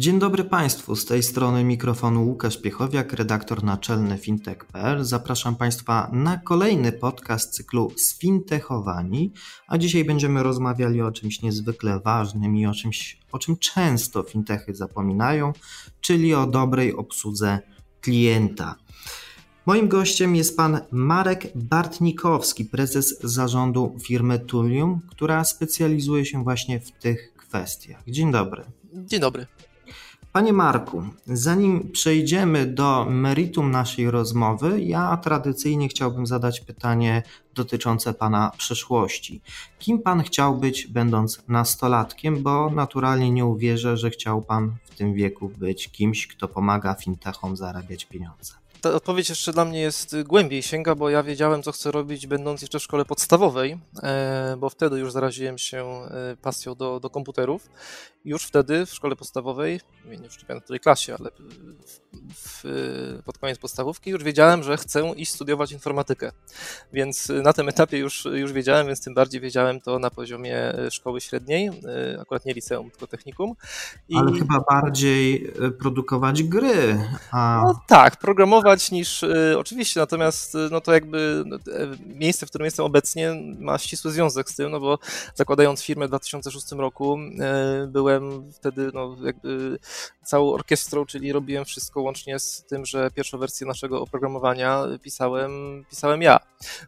Dzień dobry Państwu, z tej strony mikrofonu Łukasz Piechowiak, redaktor naczelny fintech.pl. Zapraszam Państwa na kolejny podcast cyklu Sfintechowani, a dzisiaj będziemy rozmawiali o czymś niezwykle ważnym i o czymś, o czym często fintechy zapominają, czyli o dobrej obsłudze klienta. Moim gościem jest pan Marek Bartnikowski, prezes zarządu firmy Tulium, która specjalizuje się właśnie w tych kwestiach. Dzień dobry. Dzień dobry. Panie Marku, zanim przejdziemy do meritum naszej rozmowy, ja tradycyjnie chciałbym zadać pytanie dotyczące Pana przyszłości. Kim Pan chciał być, będąc nastolatkiem, bo naturalnie nie uwierzę, że chciał Pan w tym wieku być kimś, kto pomaga fintechom zarabiać pieniądze ta odpowiedź jeszcze dla mnie jest głębiej sięga, bo ja wiedziałem, co chcę robić, będąc jeszcze w szkole podstawowej, e, bo wtedy już zaraziłem się e, pasją do, do komputerów. Już wtedy w szkole podstawowej, nie wiem w której klasie, ale w, w, pod koniec podstawówki już wiedziałem, że chcę iść studiować informatykę. Więc na tym etapie już, już wiedziałem, więc tym bardziej wiedziałem to na poziomie szkoły średniej, e, akurat nie liceum, tylko technikum. I... Ale chyba bardziej produkować gry. A... No tak, programować niż y, oczywiście, natomiast y, no to jakby no, miejsce, w którym jestem obecnie ma ścisły związek z tym, no bo zakładając firmę w 2006 roku y, wtedy no jakby całą orkiestrą, czyli robiłem wszystko łącznie z tym, że pierwszą wersję naszego oprogramowania pisałem, pisałem ja,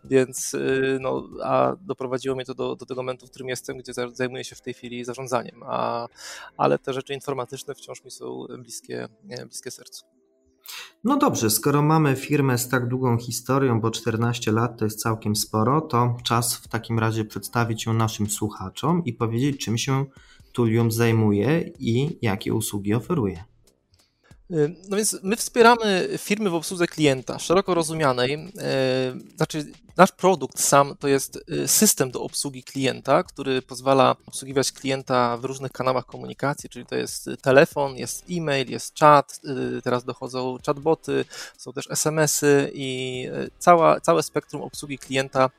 więc no, a doprowadziło mnie to do, do tego momentu, w którym jestem, gdzie zajmuję się w tej chwili zarządzaniem, a, ale te rzeczy informatyczne wciąż mi są bliskie, bliskie sercu. No dobrze, skoro mamy firmę z tak długą historią, bo 14 lat to jest całkiem sporo, to czas w takim razie przedstawić ją naszym słuchaczom i powiedzieć, czym się Tulium zajmuje i jakie usługi oferuje. Y, no więc my wspieramy firmy w obsłudze klienta, szeroko rozumianej. Y, znaczy, nasz produkt sam to jest y, system do obsługi klienta, który pozwala obsługiwać klienta w różnych kanałach komunikacji, czyli to jest telefon, jest e-mail, jest chat, teraz dochodzą chatboty, są też SMS-y i cała, całe spektrum obsługi klienta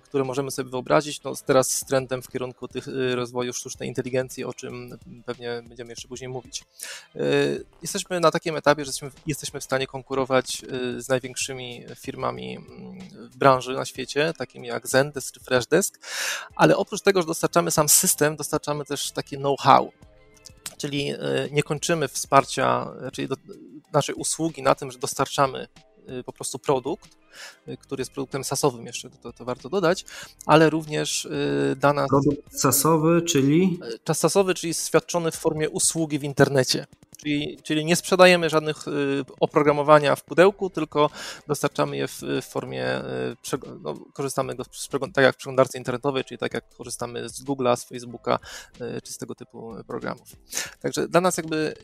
które możemy sobie wyobrazić. No, teraz z trendem w kierunku tych y, rozwoju sztucznej inteligencji, o czym pewnie będziemy jeszcze później mówić. Y, jesteśmy na takim etapie, że jesteśmy, w stanie konkurować y, z największymi firmami mm, w branży na świecie, takimi jak Zendesk czy Freshdesk, ale oprócz tego, że dostarczamy sam system, dostarczamy też takie know-how czyli nie kończymy wsparcia, czyli naszej usługi na tym, że dostarczamy po prostu produkt, który jest produktem sasowym jeszcze, to, to warto dodać, ale również y, dana... Produkt sasowy, czyli? Czas sasowy, czyli świadczony w formie usługi w internecie. Czyli, czyli nie sprzedajemy żadnych y, oprogramowania w pudełku, tylko dostarczamy je w, w formie, y, no, korzystamy go tak jak w przeglądarce internetowej, czyli tak jak korzystamy z Google'a, z Facebooka, y, czy z tego typu programów. Także dla nas jakby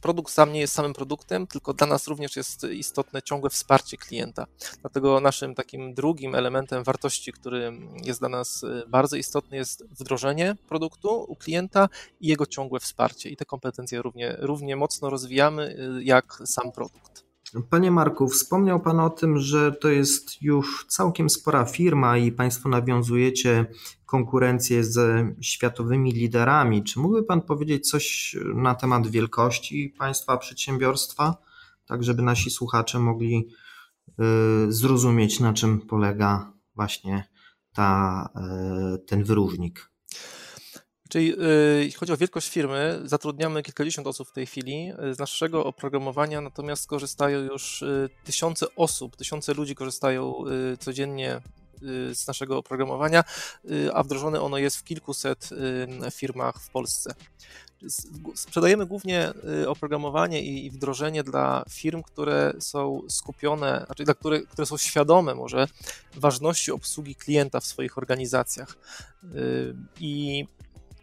produkt sam nie jest samym produktem, tylko dla nas również jest istotne ciągłe wsparcie klienta. Dlatego naszym takim drugim elementem wartości, który jest dla nas bardzo istotny, jest wdrożenie produktu u klienta i jego ciągłe wsparcie. I te kompetencje równie, równie mocno rozwijamy y, jak sam produkt. Panie Marku, wspomniał Pan o tym, że to jest już całkiem spora firma i Państwo nawiązujecie konkurencję z światowymi liderami. Czy mógłby Pan powiedzieć coś na temat wielkości Państwa przedsiębiorstwa, tak żeby nasi słuchacze mogli y, zrozumieć, na czym polega właśnie ta, y, ten wyróżnik? Czyli jeśli chodzi o wielkość firmy, zatrudniamy kilkadziesiąt osób w tej chwili. Z naszego oprogramowania natomiast korzystają już y, tysiące osób, tysiące ludzi korzystają y, codziennie y, z naszego oprogramowania, a wdrożone ono jest w kilkuset firmach w Polsce. Sprzedajemy głównie oprogramowanie i wdrożenie dla firm, które są skupione, znaczy dla które, które są świadome może ważności obsługi klienta w swoich organizacjach. I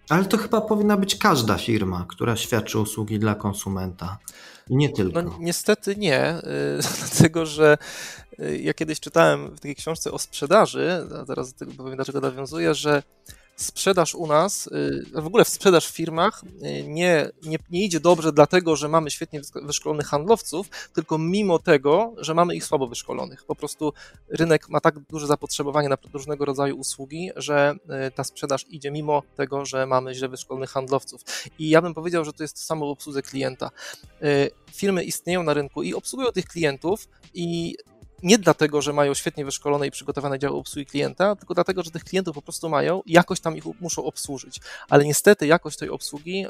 Ale to chyba powinna być każda firma, która świadczy usługi dla konsumenta. I nie tylko. No, niestety nie, dlatego że ja kiedyś czytałem w takiej książce o sprzedaży, a zaraz do tego powiem, dlaczego nawiązuję, że sprzedaż u nas, y, w ogóle w sprzedaż w firmach y, nie, nie, nie idzie dobrze dlatego, że mamy świetnie wyszkolonych handlowców, tylko mimo tego, że mamy ich słabo wyszkolonych. Po prostu rynek ma tak duże zapotrzebowanie na różnego rodzaju usługi, że y, ta sprzedaż idzie mimo tego, że mamy źle wyszkolonych handlowców. I ja bym powiedział, że to jest to samo w obsłudze klienta. Firmy istnieją na rynku i obsługują tych klientów i nie dlatego, że mają świetnie wyszkolone i przygotowane działy obsługi klienta, tylko dlatego, że tych klientów po prostu mają i jakoś tam ich muszą obsłużyć. Ale niestety jakość tej obsługi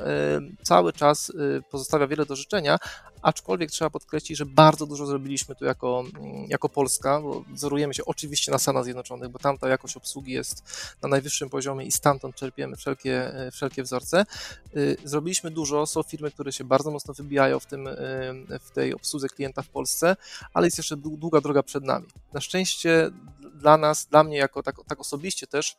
cały czas e, pozostawia wiele do życzenia, aczkolwiek trzeba podkreślić, że bardzo dużo zrobiliśmy tu jako, mm, jako Polska, bo wzorujemy się oczywiście na Stanach Zjednoczonych, bo tam ta jakość obsługi jest na najwyższym poziomie i stamtąd czerpiemy wszelkie, e, wszelkie wzorce. Zrobiliśmy dużo, są firmy, które się bardzo mocno wybijają w, tym, w tej obsłudze klienta w Polsce, ale jest jeszcze długa droga droga przed nami. Na szczęście dla nas, dla mnie jako tak, tak osobiście też,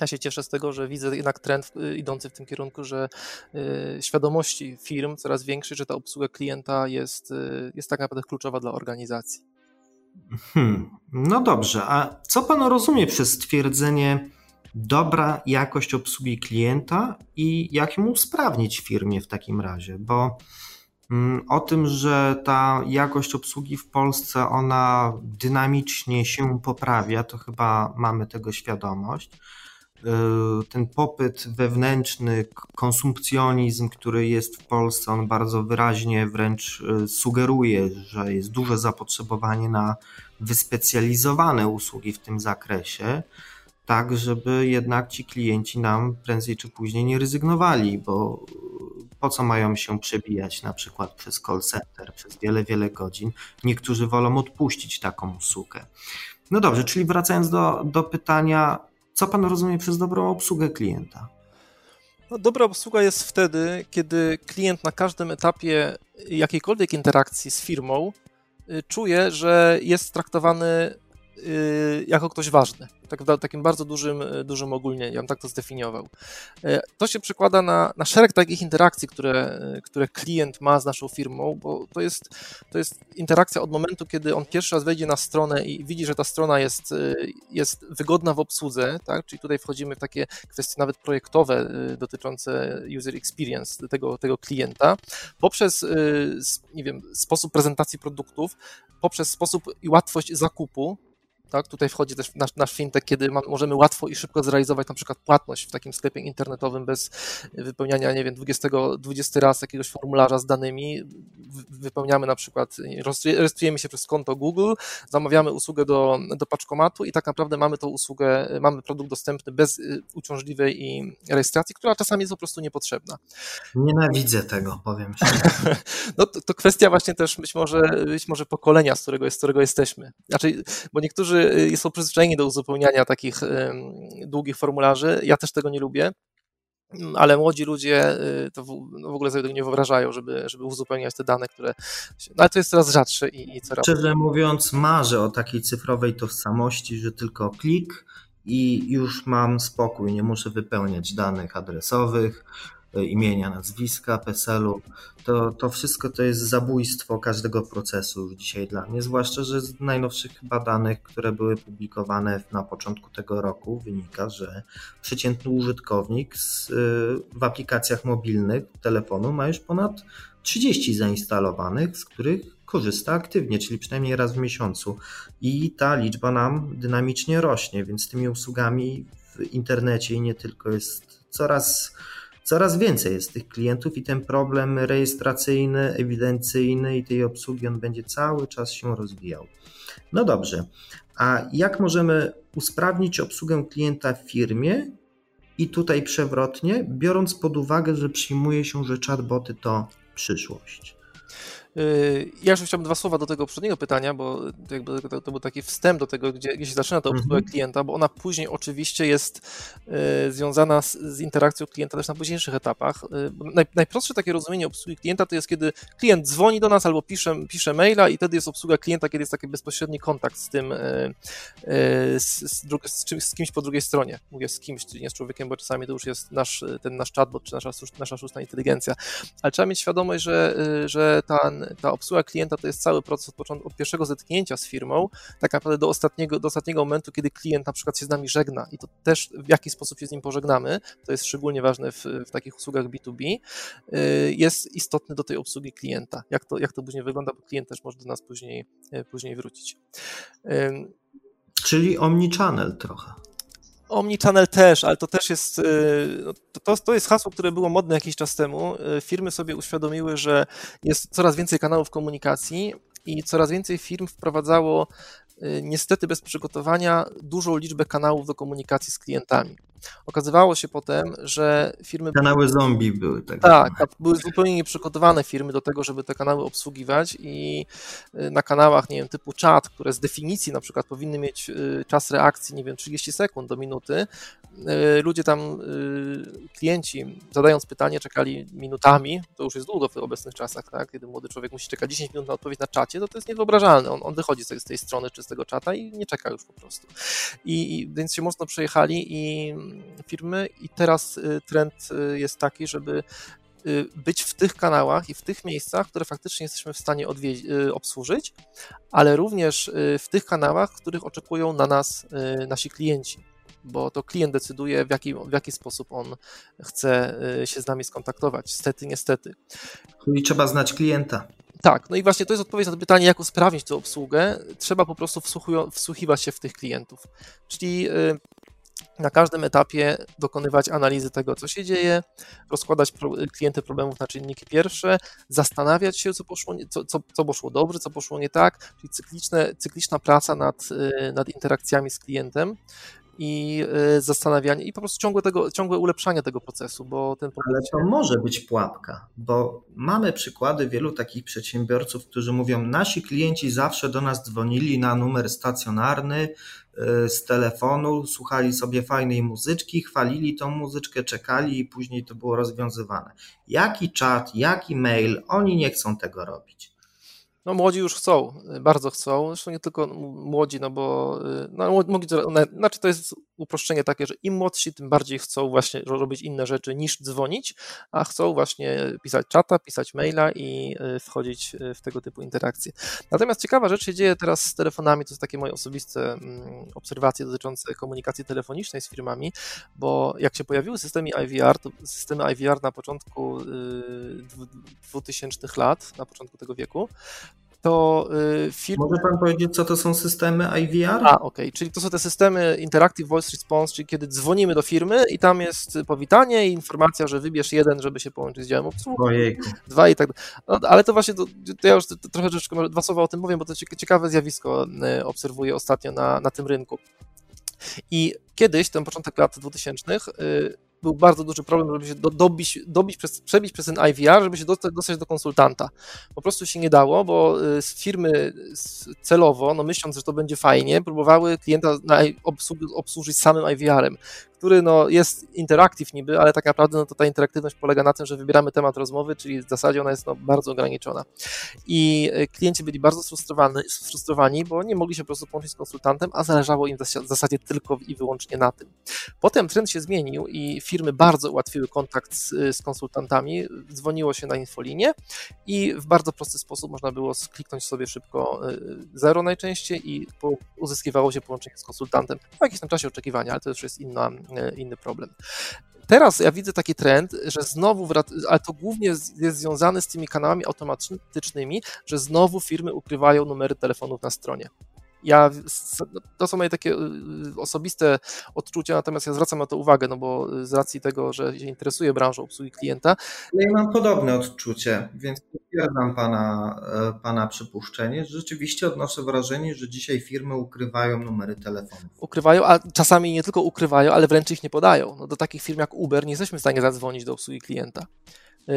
ja się cieszę z tego, że widzę jednak trend idący w tym kierunku, że y, świadomości firm coraz większej, że ta obsługa klienta jest, y, jest tak naprawdę kluczowa dla organizacji. Hmm. No dobrze, a co pan rozumie przez stwierdzenie dobra jakość obsługi klienta i jak ją usprawnić w firmie w takim razie? Bo o tym, że ta jakość obsługi w Polsce ona dynamicznie się poprawia, to chyba mamy tego świadomość. Y, ten popyt wewnętrzny, konsumpcjonizm, który jest w Polsce, on bardzo wyraźnie wręcz y, sugeruje, że jest duże zapotrzebowanie na wyspecjalizowane usługi w tym zakresie tak, żeby jednak ci klienci nam prędzej czy później nie rezygnowali, bo po co mają się przebijać na przykład przez call center przez wiele, wiele godzin. Niektórzy wolą odpuścić taką usługę. No dobrze, czyli wracając do, do pytania, co pan rozumie przez dobrą obsługę klienta? No, dobra obsługa jest wtedy, kiedy klient na każdym etapie jakiejkolwiek interakcji z firmą y, czuje, że jest traktowany jako ktoś ważny tak w takim bardzo dużym, e, dużym ogólnieniu, ja bym tak to zdefiniował. E, to się przekłada na, na szereg takich interakcji, które, które klient ma z naszą firmą, bo to jest, to jest interakcja od momentu, kiedy on pierwszy raz wejdzie na stronę i widzi, że ta strona jest, jest wygodna w obsłudze, tak? czyli tutaj wchodzimy w takie kwestie nawet projektowe dotyczące user experience tego, tego klienta, poprzez nie wiem, sposób prezentacji produktów, poprzez sposób i łatwość zakupu, tak? Tutaj wchodzi też nasz, nasz fintech, kiedy ma, możemy łatwo i szybko zrealizować na przykład płatność w takim sklepie internetowym bez wypełniania, nie wiem, 20, 20 raz jakiegoś formularza z danymi. Wypełniamy na przykład, rejestrujemy się przez konto Google, zamawiamy usługę do, do paczkomatu i tak naprawdę mamy tą usługę, mamy produkt dostępny bez y, uciążliwej i rejestracji, która czasami jest po prostu niepotrzebna. Nienawidzę tego, powiem no to, to kwestia właśnie też być może, być może pokolenia, z którego, z którego jesteśmy. Znaczy, bo niektórzy niektórzy y, są przyzwyczajeni do uzupełniania takich długich formularzy. Ja też tego nie lubię. Mm, ale młodzi ludzie y, to w, no w ogóle sobie tego nie wyobrażają, żeby, żeby uzupełniać te dane, które. No ale to jest coraz rzadsze i, i coraz. Szczerze mówiąc, marzę o takiej cyfrowej tożsamości, że tylko klik i już mam spokój, nie muszę wypełniać danych adresowych, imienia, nazwiska, PESEL-u, to, to wszystko to jest zabójstwo każdego procesu dzisiaj dla mnie, zwłaszcza, że z najnowszych badanych, które były publikowane na początku tego roku wynika, że przeciętny użytkownik z, e, w aplikacjach mobilnych telefonu ma już ponad 30 zainstalowanych, z których korzysta aktywnie, czyli przynajmniej raz w miesiącu. I ta liczba nam dynamicznie rośnie, więc tymi usługami w internecie i nie tylko jest coraz coraz więcej jest tych klientów i ten problem rejestracyjny, ewidencyjny i tej obsługi on będzie cały czas się rozwijał. No dobrze, a jak możemy usprawnić obsługę klienta w firmie i tutaj przewrotnie, biorąc pod uwagę, że przyjmuje się, że chatboty to przyszłość? Y, ja jeszcze chciałbym dwa słowa do tego poprzedniego pytania, bo jakby to, to był taki wstęp do tego, gdzie, gdzie się zaczyna ta obsługa mhm. klienta, bo ona później oczywiście jest y, związana z, z, interakcją klienta też na późniejszych etapach. Y, naj, najprostsze takie rozumienie obsługi klienta to jest, kiedy klient dzwoni do nas albo pisze, pisze maila i wtedy jest obsługa klienta, kiedy jest taki bezpośredni kontakt z tym, z, z, z, z kimś po drugiej stronie. Mówię z kimś, czyli nie z człowiekiem, bo czasami to już jest nasz, ten nasz chatbot czy nasza, nasza sztuczna inteligencja. Ale trzeba mieć świadomość, że, że ta ta obsługa klienta to jest cały proces od, początku, od pierwszego zetknięcia z firmą, tak naprawdę do ostatniego, do ostatniego momentu, kiedy klient na przykład się z nami żegna i to też w jaki sposób się z nim pożegnamy, to jest szczególnie ważne w, w takich usługach B2B, y, jest istotny do tej obsługi klienta. Jak to, jak to później wygląda, bo klient też może do nas później, y, później wrócić. Czyli omnichannel trochę. Omnichannel też, ale to też jest, y, no, to, to jest hasło, które było modne jakiś czas temu. Y, firmy sobie uświadomiły, że jest coraz więcej kanałów komunikacji i coraz więcej firm wprowadzało y, niestety bez przygotowania dużą liczbę kanałów do komunikacji z klientami. Okazywało się potem, że firmy. Kanały zombie były tak. Tak, były zupełnie nieprzygotowane firmy do tego, żeby te kanały obsługiwać i y, na kanałach, nie wiem, typu chat, które z definicji na przykład powinny mieć y, czas reakcji, nie wiem, 30 sekund do minuty, y, ludzie tam, klienci, zadając pytanie, czekali minutami, to już jest długo w obecnych czasach, tak? Kiedy młody człowiek musi czekać 10 minut na odpowiedź na czacie, to to jest niewyobrażalne. On, on wychodzi z tej, z tej strony czy z tego czata i nie czeka już po prostu. I, i więc się mocno przejechali i firmy i teraz y, trend y, jest taki, żeby y, być w tych kanałach i w tych miejscach, które faktycznie jesteśmy w stanie obsłużyć, ale również w tych kanałach, których oczekują na nas nasi klienci, bo to klient decyduje, w jaki, w jaki sposób on chce się z nami skontaktować. Stety, niestety. Czyli trzeba znać klienta. Tak, no i właśnie to jest odpowiedź na to pytanie, jak usprawnić tę obsługę. Trzeba po prostu wsłuchiwać się w tych klientów. Czyli na każdym etapie dokonywać analizy tego, co się dzieje, rozkładać pro, klienty problemów na czynniki pierwsze, zastanawiać się, co poszło, co, co, co poszło dobrze, co poszło nie tak, czyli cykliczne, cykliczna praca nad, y, nad interakcjami z klientem, i y, zastanawianie i po prostu ciągłe, tego, ciągłe ulepszanie tego procesu, bo ten proces... Ale to może być pułapka, bo mamy przykłady wielu takich przedsiębiorców, którzy mówią, nasi klienci zawsze do nas dzwonili na numer stacjonarny y, z telefonu, słuchali sobie fajnej muzyczki, chwalili tą muzyczkę, czekali i później to było rozwiązywane. Jaki czat, jaki mail, oni nie chcą tego robić. No młodzi już chcą, bardzo chcą, zresztą nie tylko młodzi, no bo no, młodzi, znaczy to jest uproszczenie takie, że im młodsi, tym bardziej chcą właśnie robić inne rzeczy niż dzwonić, a chcą właśnie pisać czata, pisać maila i y, wchodzić y, w tego typu interakcje. Natomiast ciekawa rzecz się dzieje teraz z telefonami, to jest takie moje osobiste mm, obserwacje dotyczące komunikacji telefonicznej z firmami, bo jak się pojawiły systemy IVR, to systemy IVR na początku 2000 y, lat, na początku tego wieku, to y, firmy... Może pan powiedzieć, co to są systemy IVR? A, okej, okay. czyli to są te systemy Interactive Voice Response, czyli kiedy dzwonimy do firmy i tam jest powitanie i informacja, że wybierz jeden, żeby się połączyć z działem obsługi. Dwa i tak no, Ale to właśnie, to, to ja już trochę troszeczkę, dwa słowa o tym powiem, bo to ciekawe zjawisko y, obserwuję ostatnio na, na tym rynku. I kiedyś, ten początek lat 2000, był bardzo duży problem, żeby się do, dobić, dobić przez, przebić przez ten IVR, żeby się dostać, dostać do konsultanta. Po prostu się nie dało, bo y, firmy celowo, no myśląc, że to będzie fajnie, próbowały klienta obsłużyć samym IVR-em który no, jest interaktyw niby, ale tak naprawdę no, to ta interaktywność polega na tym, że wybieramy temat rozmowy, czyli w zasadzie ona jest no, bardzo ograniczona. I e, klienci byli bardzo sfrustrowani, bo nie mogli się po prostu połączyć z konsultantem, a zależało im w zasadzie tylko i wyłącznie na tym. Potem trend się zmienił i firmy bardzo ułatwiły kontakt z, z konsultantami, dzwoniło się na infolinię i w bardzo prosty sposób można było skliknąć sobie szybko e, zero najczęściej i uzyskiwało się połączenie z konsultantem. Po jakimś tam czasie oczekiwania, ale to już jest inna, E, inny problem. Teraz ja widzę taki trend, że znowu, ale to głównie jest związane z tymi kanałami automatycznymi, że znowu firmy ukrywają numery telefonów na stronie. Ja, to są moje takie y, osobiste odczucia, natomiast ja zwracam na to uwagę, no bo z racji tego, że się interesuję branżą obsługi klienta. Ja mam podobne odczucie, więc potwierdzam pana, e, pana przypuszczenie. Rzeczywiście odnoszę wrażenie, że dzisiaj firmy ukrywają numery telefonów. Ukrywają, a czasami nie tylko ukrywają, ale wręcz ich nie podają. No do takich firm jak Uber nie jesteśmy w stanie zadzwonić do obsługi klienta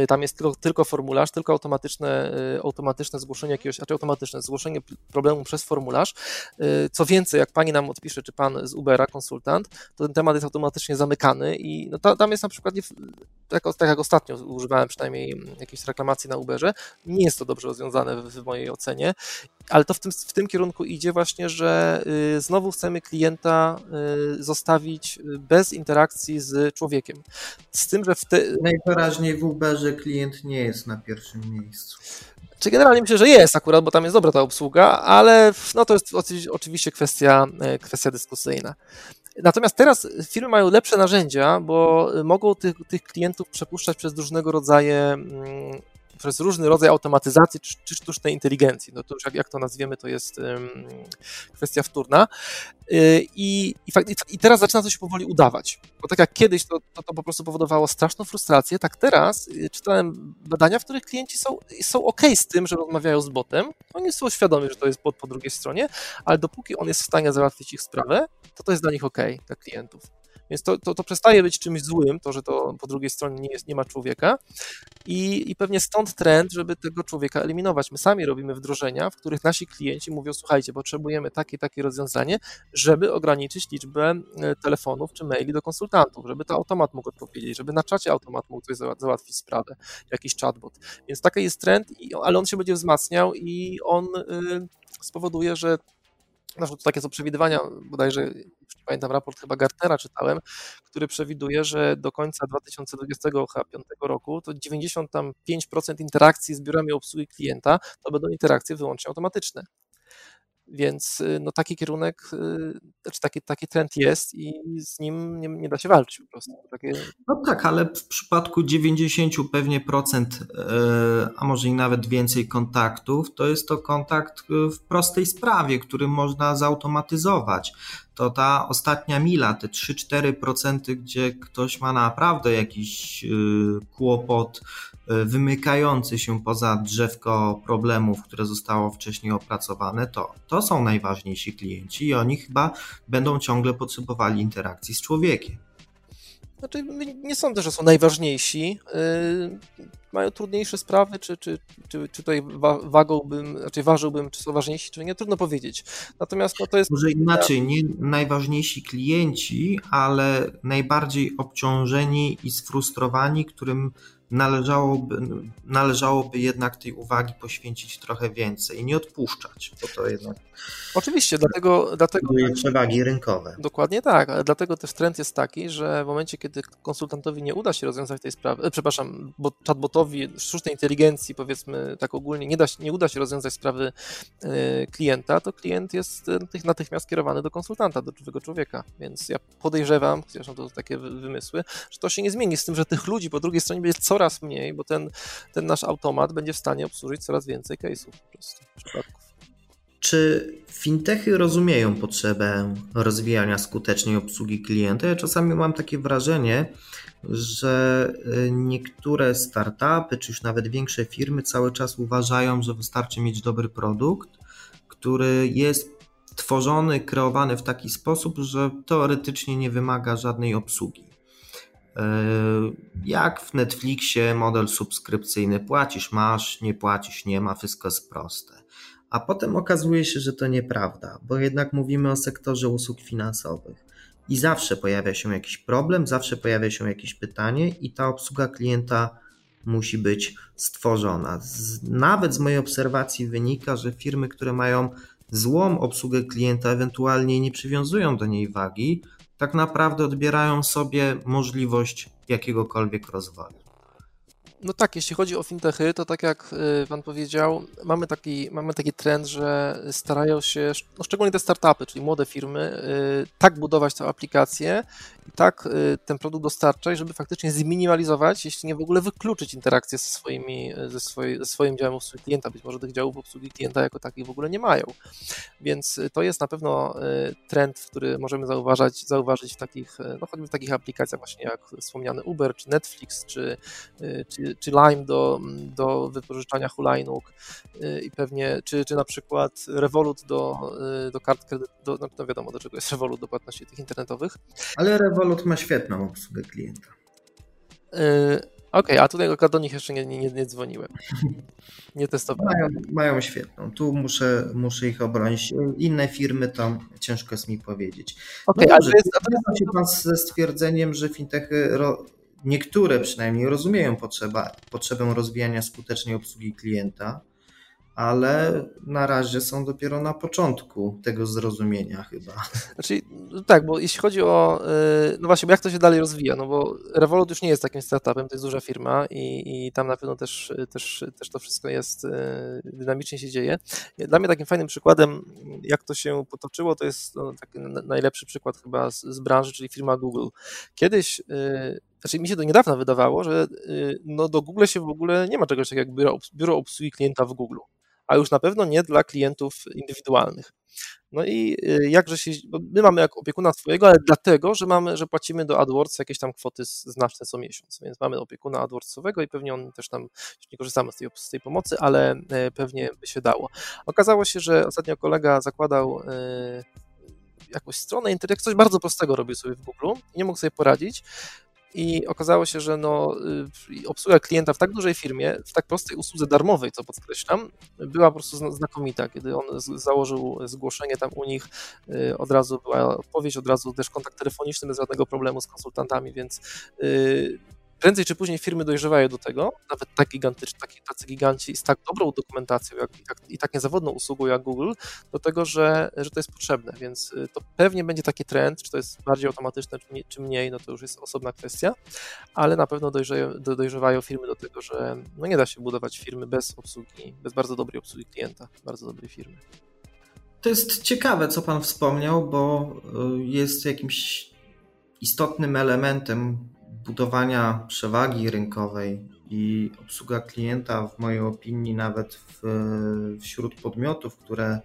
tam jest tylko, tylko formularz, tylko automatyczne, automatyczne zgłoszenie jakiegoś, znaczy automatyczne zgłoszenie problemu przez formularz. Co więcej, jak pani nam odpisze, czy pan z Ubera, konsultant, to ten temat jest automatycznie zamykany i no, tam jest na przykład, tak, tak jak ostatnio używałem przynajmniej jakiejś reklamacji na Uberze, nie jest to dobrze rozwiązane w, w mojej ocenie, ale to w tym, w tym kierunku idzie właśnie, że y, znowu chcemy klienta y, zostawić bez interakcji z człowiekiem. Z tym, że w te... Najwyraźniej w Uberze klient nie jest na pierwszym miejscu. Czy generalnie myślę, że jest akurat, bo tam jest dobra ta obsługa, ale no to jest oczywiście kwestia, kwestia dyskusyjna. Natomiast teraz firmy mają lepsze narzędzia, bo mogą tych, tych klientów przepuszczać przez różnego rodzaju mm, przez różny rodzaj automatyzacji czy, czy sztucznej inteligencji. No to już jak, jak to nazwiemy, to jest um, kwestia wtórna. Yy, I, i, I, teraz zaczyna to się powoli udawać. Bo tak jak kiedyś to, to, to po prostu powodowało straszną frustrację, tak teraz yy, czytałem badania, w których klienci są, są ok z tym, że rozmawiają z botem. Oni są świadomi, że to jest bot po drugiej stronie, ale dopóki on jest w stanie załatwić ich sprawę, to to jest dla nich ok, dla klientów. Więc to, to, to przestaje być czymś złym, to, że to po drugiej stronie nie, jest, nie ma człowieka I, i pewnie stąd trend, żeby tego człowieka eliminować. My sami robimy wdrożenia, w których nasi klienci mówią, słuchajcie, potrzebujemy takie takie rozwiązanie, żeby ograniczyć liczbę e, telefonów czy maili do konsultantów, żeby to automat mógł odpowiedzieć, żeby na czacie automat mógł coś załatwić sprawę, jakiś chatbot. Więc taki jest trend, ale on się będzie wzmacniał i on y, spowoduje, że na przykład takie są przewidywania, bodajże, pamiętam raport chyba Gartnera czytałem, który przewiduje, że do końca 2025 roku to 95% interakcji z biurami obsługi klienta to będą interakcje wyłącznie automatyczne. Więc y, no, taki kierunek, y, znaczy taki, taki trend jest i z nim nie, nie da się walczyć po prostu. Takie... No tak, ale w przypadku 90 pewnie procent, e, a może i nawet więcej kontaktów, to jest to kontakt w prostej sprawie, który można zautomatyzować to ta ostatnia mila, te 3-4%, gdzie ktoś ma naprawdę jakiś y, kłopot y, wymykający się poza drzewko problemów, które zostało wcześniej opracowane, to, to są najważniejsi klienci i oni chyba będą ciągle potrzebowali interakcji z człowiekiem. Znaczy, nie sądzę, że są najważniejsi. Mają trudniejsze sprawy, czy, czy, czy, czy tutaj wagąłbym, raczej ważyłbym, czy są ważniejsi, czy nie, trudno powiedzieć. Natomiast no, to jest. Może inaczej, nie najważniejsi klienci, ale najbardziej obciążeni i sfrustrowani, którym należałoby, należałoby jednak tej uwagi poświęcić trochę więcej, nie odpuszczać, bo to jednak. Oczywiście, dlatego. dlatego przewagi rynkowe. Dokładnie tak, ale dlatego też trend jest taki, że w momencie, kiedy konsultantowi nie uda się rozwiązać tej sprawy, przepraszam, bo chatbotowi, sztucznej inteligencji, powiedzmy tak ogólnie, nie, da się, nie uda się rozwiązać sprawy e, klienta, to klient jest natychmiast kierowany do konsultanta, do żywego człowieka. Więc ja podejrzewam, zresztą to takie wymysły, że to się nie zmieni z tym, że tych ludzi po drugiej stronie będzie coraz mniej, bo ten, ten nasz automat będzie w stanie obsłużyć coraz więcej case'ów po prostu, przypadków. Czy fintechy rozumieją potrzebę rozwijania skutecznej obsługi klienta? Ja czasami mam takie wrażenie, że y, niektóre startupy, czy już nawet większe firmy cały czas uważają, że wystarczy mieć dobry produkt, który jest tworzony, kreowany w taki sposób, że teoretycznie nie wymaga żadnej obsługi. E, jak w Netflixie model subskrypcyjny płacisz, masz, nie płacisz, nie ma, wszystko jest proste. A potem okazuje się, że to nieprawda, bo jednak mówimy o sektorze usług finansowych. I zawsze pojawia się jakiś problem, zawsze pojawia się jakieś pytanie, i ta obsługa klienta musi być stworzona. Z, nawet z mojej obserwacji wynika, że firmy, które mają złą obsługę klienta, ewentualnie nie przywiązują do niej wagi, tak naprawdę odbierają sobie możliwość jakiegokolwiek rozwoju. No tak, jeśli chodzi o fintechy, to tak jak y, Pan powiedział, mamy taki, mamy taki trend, że starają się, no szczególnie te startupy, czyli młode firmy, y, tak budować tę aplikację, tak y, ten produkt dostarczać, żeby faktycznie zminimalizować, jeśli nie w ogóle wykluczyć interakcję ze, swoimi, ze, swoj, ze swoim działem obsługi klienta. Być może tych działów obsługi klienta jako takich w ogóle nie mają. Więc to jest na pewno trend, który możemy zauważać, zauważyć w takich, no choćby w takich aplikacjach właśnie jak wspomniany Uber, czy Netflix, czy, czy, czy Lime do, do wypożyczania hulajnóg i pewnie, czy, czy na przykład Revolut do, do kart kredytowych, no, no wiadomo do czego jest Revolut, do płatności tych internetowych. Ale Revolut ma świetną obsługę klienta. E, Okej, okay, a tutaj do nich jeszcze nie, nie, nie dzwoniłem. Nie testowałem. Mają, mają świetną. Tu muszę, muszę ich obronić. Inne firmy to ciężko jest mi powiedzieć. Okay, no dobrze, a się pan ze stwierdzeniem, że fintechy ro, niektóre przynajmniej rozumieją potrzeba, potrzebę rozwijania skutecznej obsługi klienta ale na razie są dopiero na początku tego zrozumienia chyba. Znaczy, tak, bo jeśli chodzi o, y, no właśnie, jak to się dalej rozwija, no bo Revolut już nie jest takim startupem, to jest duża firma i, i tam na pewno też, też, też to wszystko jest, y, dynamicznie się dzieje. Dla mnie takim fajnym przykładem, jak to się potoczyło, to jest no, najlepszy przykład chyba z, z branży, czyli firma Google. Kiedyś y, znaczy mi się do niedawna wydawało, że no do Google się w ogóle nie ma czegoś takiego jak biuro, biuro obsługi klienta w Google a już na pewno nie dla klientów indywidualnych. No i y, jakże się, my mamy jak opiekuna swojego, ale dlatego, że mamy, że płacimy do AdWords jakieś tam kwoty znaczne co miesiąc, więc mamy opiekuna AdWordsowego i pewnie on też tam, nie korzystamy z tej, z tej pomocy, ale e, pewnie by się dało. Okazało się, że ostatnio kolega zakładał e, jakąś stronę internet, coś bardzo prostego robił sobie w Google i nie mógł sobie poradzić i okazało się, że no, y, obsługa klienta w tak dużej firmie, w tak prostej usłudze darmowej, co podkreślam, była po prostu znakomita. Kiedy on założył zgłoszenie tam u nich, y, od razu była odpowiedź, od razu też kontakt telefoniczny bez żadnego problemu z konsultantami, więc y, prędzej czy później firmy dojrzewają do tego, nawet tak gigantyczne, taki, tacy giganci z tak dobrą dokumentacją jak, jak, i tak niezawodną usługą jak Google, do tego, że, że to jest potrzebne, więc y, to pewnie będzie taki trend, czy to jest bardziej automatyczne, czy, mniej, no to już jest osobna kwestia, ale na pewno dojrzewają, dojrzewają firmy do tego, że no nie da się budować firmy bez obsługi, bez bardzo dobrej obsługi klienta, bardzo dobrej firmy. To jest ciekawe, co Pan wspomniał, bo y, jest jakimś istotnym elementem budowania przewagi rynkowej i obsługa klienta, w mojej opinii, nawet w, wśród podmiotów, które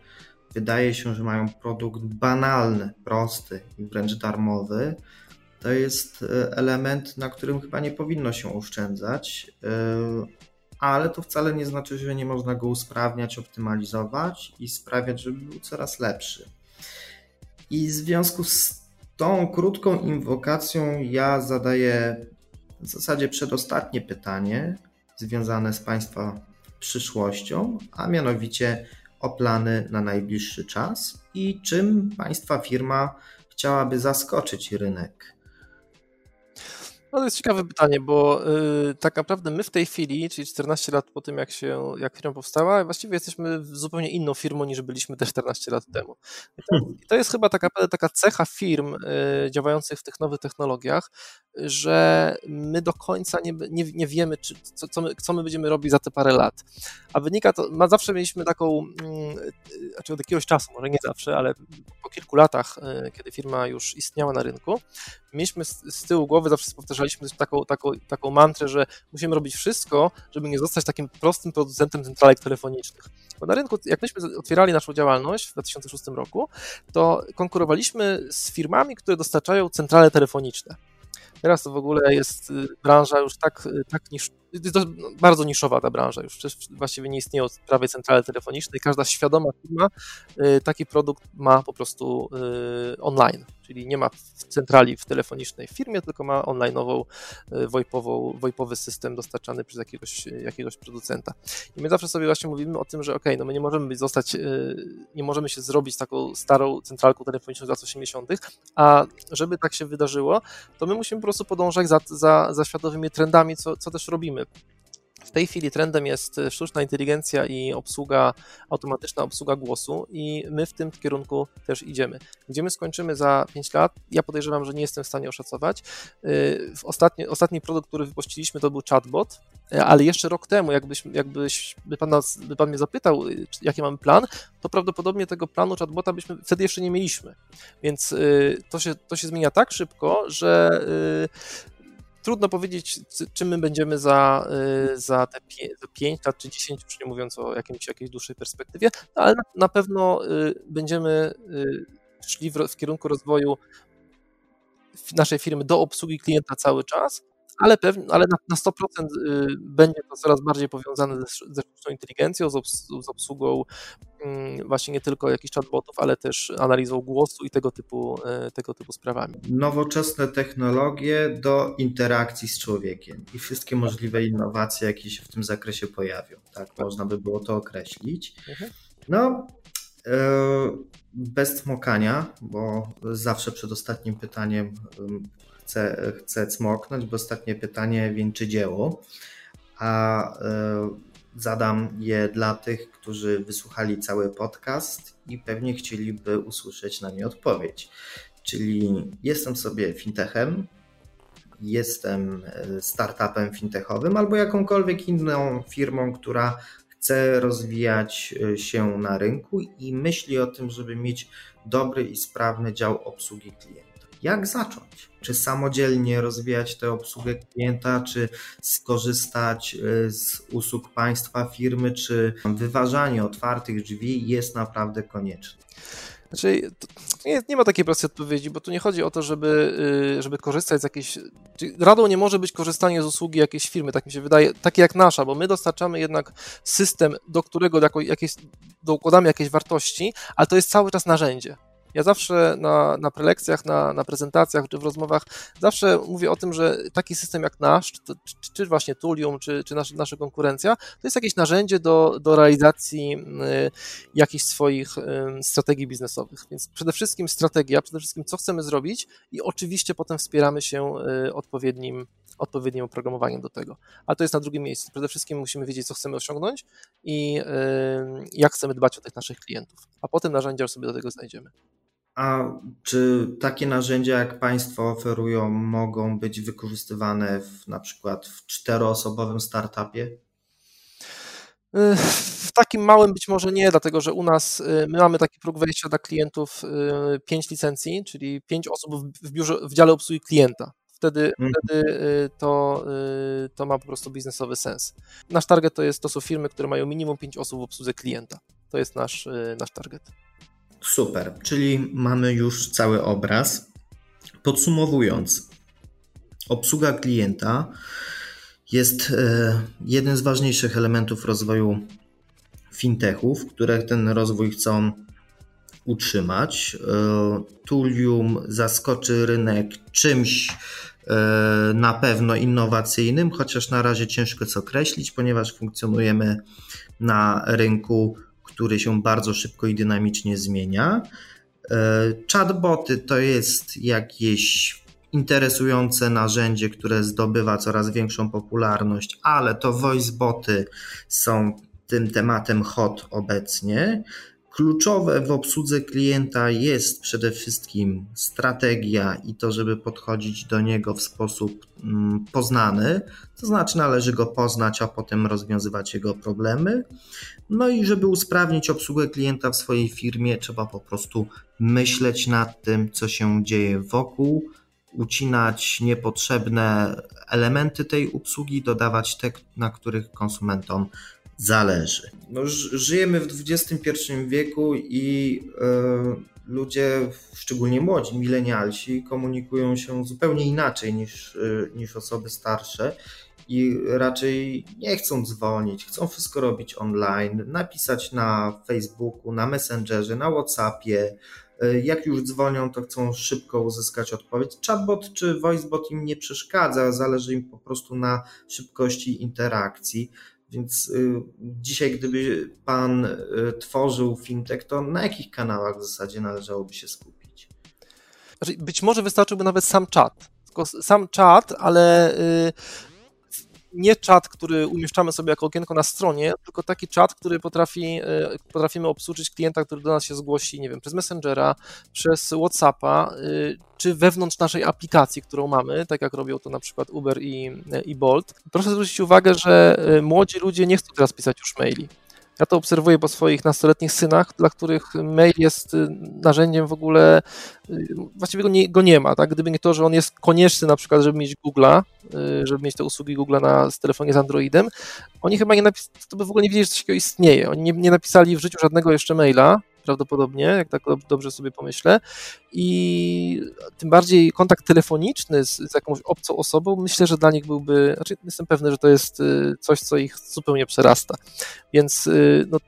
wydaje się, że mają produkt banalny, prosty i wręcz darmowy, to jest e, element, na którym chyba nie powinno się oszczędzać, e, ale to wcale nie znaczy, że nie można go usprawniać, optymalizować i sprawiać, żeby był coraz lepszy. I w związku z tą krótką inwokacją ja zadaję w zasadzie przedostatnie pytanie związane z Państwa przyszłością, a mianowicie o plany na najbliższy czas i czym Państwa firma chciałaby zaskoczyć rynek no to jest ciekawe pytanie, bo y, tak naprawdę my w tej chwili, czyli 14 lat po tym, jak się, jak firma powstała, właściwie jesteśmy zupełnie inną firmą niż byliśmy te 14 lat temu. I to, i to jest chyba taka, taka cecha firm y, działających w tych nowych technologiach, że my do końca nie, nie, nie wiemy, czy, co, co, my, co my będziemy robić za te parę lat. A wynika to, ma zawsze mieliśmy taką, mm, y, znaczy od jakiegoś czasu, może nie zawsze, ale po kilku latach, y, kiedy firma już istniała na rynku, mieliśmy z, z tyłu głowy, zawsze powtarzaliśmy taką, taką, taką mantrę, że musimy robić wszystko, żeby nie zostać takim prostym producentem centralek telefonicznych. Bo na rynku, jak myśmy otwierali naszą działalność w 2006 roku, to konkurowaliśmy z firmami, które dostarczają centrale telefoniczne. Teraz to w ogóle jest y, branża już tak, y, tak niż, to bardzo niszowa ta branża, już właściwie nie istnieją prawie centrale telefoniczne i każda świadoma firma y, taki produkt ma po prostu online czyli nie ma centrali w telefonicznej firmie, tylko ma online'ową, e, VoIPową, VoIPowy system dostarczany przez jakiegoś, jakiegoś producenta. I my zawsze sobie właśnie mówimy o tym, że ok, no my nie możemy zostać, e, nie możemy się zrobić taką starą centralką telefoniczną z lat 80., a żeby tak się wydarzyło, to my musimy po prostu podążać za, za, za światowymi trendami, co, co też robimy. W tej chwili trendem jest e, sztuczna inteligencja i obsługa, automatyczna obsługa głosu i my w tym kierunku też idziemy. Gdzie my skończymy za 5 lat? Ja podejrzewam, że nie jestem w stanie oszacować. E, ostatni, ostatni produkt, który wypuściliśmy to był chatbot, e, ale jeszcze rok temu, jakbyś, jakbyś by pan, nas, by pan mnie zapytał, jaki mamy plan, to prawdopodobnie tego planu chatbota byśmy wtedy jeszcze nie mieliśmy. Więc to się, to się zmienia tak szybko, że trudno powiedzieć, czym my będziemy za, y, za te 5 lat czy 10, już nie mówiąc o jakimś, jakiejś dłuższej perspektywie, no ale na pewno y, będziemy y, szli w, w kierunku rozwoju naszej firmy do obsługi klienta cały czas, ale, pewnie, ale na, na 100% będzie to coraz bardziej powiązane ze, ze sztuczną inteligencją, z, obs z obsługą mm, właśnie nie tylko jakichś chatbotów, ale też analizą głosu i tego typu, tego typu sprawami. Nowoczesne technologie do interakcji z człowiekiem i wszystkie możliwe innowacje, jakie się w tym zakresie pojawią. Tak, można by było to określić. Mhm. No, e, bez smokania, bo zawsze przed ostatnim pytaniem chcę, chcę cmoknąć, bo ostatnie pytanie wieńczy dzieło, a e, zadam je dla tych, którzy wysłuchali cały podcast i pewnie chcieliby usłyszeć na nie odpowiedź. Czyli jestem sobie fintechem, jestem e, startupem fintechowym albo jakąkolwiek inną firmą, która chce rozwijać e, się na rynku i myśli o tym, żeby mieć dobry i sprawny dział obsługi klienta. Jak zacząć? Czy samodzielnie rozwijać tę obsługę klienta, czy skorzystać e, z usług państwa, firmy, czy wyważanie otwartych drzwi jest naprawdę konieczne? Znaczy, nie, nie, ma takiej prostej odpowiedzi, bo tu nie chodzi o to, żeby, y, żeby korzystać z jakiejś. Radą nie może być korzystanie z usługi jakiejś firmy, tak mi się wydaje, takie jak nasza, bo my dostarczamy jednak system, do którego jakieś, dokładamy jakieś wartości, ale to jest cały czas narzędzie. Ja zawsze na, na prelekcjach, na, na prezentacjach czy w rozmowach zawsze mówię o tym, że taki system jak nasz, czy, czy, czy właśnie Tulium, czy, czy nasz, nasza konkurencja, to jest jakieś narzędzie do, do realizacji y, jakichś swoich y, strategii biznesowych. Więc przede wszystkim strategia, przede wszystkim co chcemy zrobić i oczywiście potem wspieramy się y, odpowiednim odpowiednim oprogramowaniem do tego. Ale to jest na drugim miejscu. Przede wszystkim musimy wiedzieć, co chcemy osiągnąć i jak chcemy dbać o tych naszych klientów, a potem narzędzia sobie do tego znajdziemy. A czy takie narzędzia, jak Państwo oferują, mogą być wykorzystywane w, na przykład w czteroosobowym startupie? W takim małym być może nie, dlatego że u nas y, my mamy taki próg wejścia dla klientów 5 y, licencji, czyli 5 osób w, biurze, w dziale obsługi klienta. Wtedy, mhm. wtedy y, to, to ma po prostu biznesowy sens. Nasz target to, jest, to są firmy, które mają minimum 5 osób w obsłudze klienta. To jest nasz, nasz target. Super, czyli mamy już cały obraz. Podsumowując, obsługa klienta jest e, jeden z ważniejszych elementów rozwoju fintechów, które ten rozwój chcą utrzymać. E, Tulium zaskoczy rynek czymś e, na pewno innowacyjnym, chociaż na razie ciężko co określić, ponieważ funkcjonujemy na rynku który się bardzo szybko i dynamicznie zmienia. E, chatboty to jest jakieś interesujące narzędzie, które zdobywa coraz większą popularność, ale to voiceboty są tym tematem hot obecnie. Kluczowe w obsłudze klienta jest przede wszystkim strategia i to, żeby podchodzić do niego w sposób mm, poznany, to znaczy należy go poznać, a potem rozwiązywać jego problemy. No i żeby usprawnić obsługę klienta w swojej firmie, trzeba po prostu myśleć nad tym, co się dzieje wokół, ucinać niepotrzebne elementy tej obsługi, dodawać te, na których konsumentom zależy. No, żyjemy w XXI wieku i e, ludzie, szczególnie młodzi, milenialsi, komunikują się zupełnie inaczej niż, e, niż osoby starsze i raczej nie chcą dzwonić, chcą wszystko robić online, napisać na Facebooku, na Messengerze, na WhatsAppie. E, jak już dzwonią, to chcą szybko uzyskać odpowiedź. Chatbot czy voicebot im nie przeszkadza, zależy im po prostu na szybkości interakcji. Więc y, dzisiaj, gdyby Pan y, tworzył fintech, to na jakich kanałach w zasadzie należałoby się skupić? Znaczy, być może wystarczyłby nawet sam czat. Sam czat, ale y, nie czat, który umieszczamy sobie jako okienko na stronie, tylko taki czat, który potrafi, e, potrafimy obsłużyć klienta, który do nas się zgłosi, nie wiem, przez Messengera, przez Whatsappa, e, czy wewnątrz naszej aplikacji, którą mamy, tak jak robią to na przykład Uber i, e, i Bolt. Proszę zwrócić uwagę, że młodzi ludzie nie chcą teraz pisać już maili. Ja to obserwuję po swoich nastoletnich synach, dla których mail jest y, narzędziem w ogóle, y, właściwie go nie, go nie ma, tak? Gdyby nie to, że on jest konieczny na przykład, żeby mieć Google'a, y, żeby mieć te usługi Google'a na telefonie z Androidem, oni chyba nie napisali, to by w ogóle nie wiedzieli, że coś takiego istnieje. Oni nie, nie napisali w życiu żadnego jeszcze maila, prawdopodobnie, jak tak dobrze sobie pomyślę. I tym bardziej kontakt telefoniczny z, z jakąś obcą osobą, myślę, że dla nich byłby, znaczy jestem pewny, że to jest y, coś, co ich zupełnie przerasta. Więc y, no,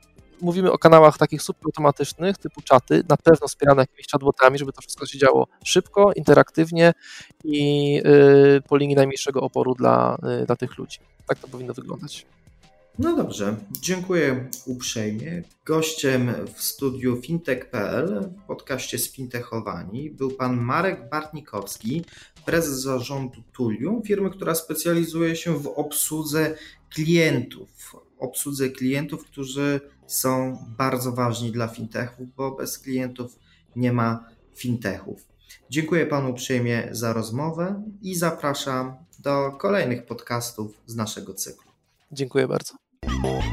mówimy o kanałach takich subautomatycznych typu czaty, na pewno wspierane jakimiś chatbotami, żeby to wszystko się działo szybko, interaktywnie i y, po linii najmniejszego oporu dla, dla tych ludzi. Tak to powinno wyglądać. No dobrze, dziękuję uprzejmie. Gościem w studiu fintech.pl w podcaście Sfintechowani był pan Marek Bartnikowski, prezes zarządu Tulium, firmy, która specjalizuje się w obsłudze klientów. Obsłudze klientów, którzy są bardzo ważni dla fintechów, bo bez klientów nie ma fintechów. Dziękuję panu uprzejmie za rozmowę i zapraszam do kolejnych podcastów z naszego cyklu. Dziękuję bardzo. more.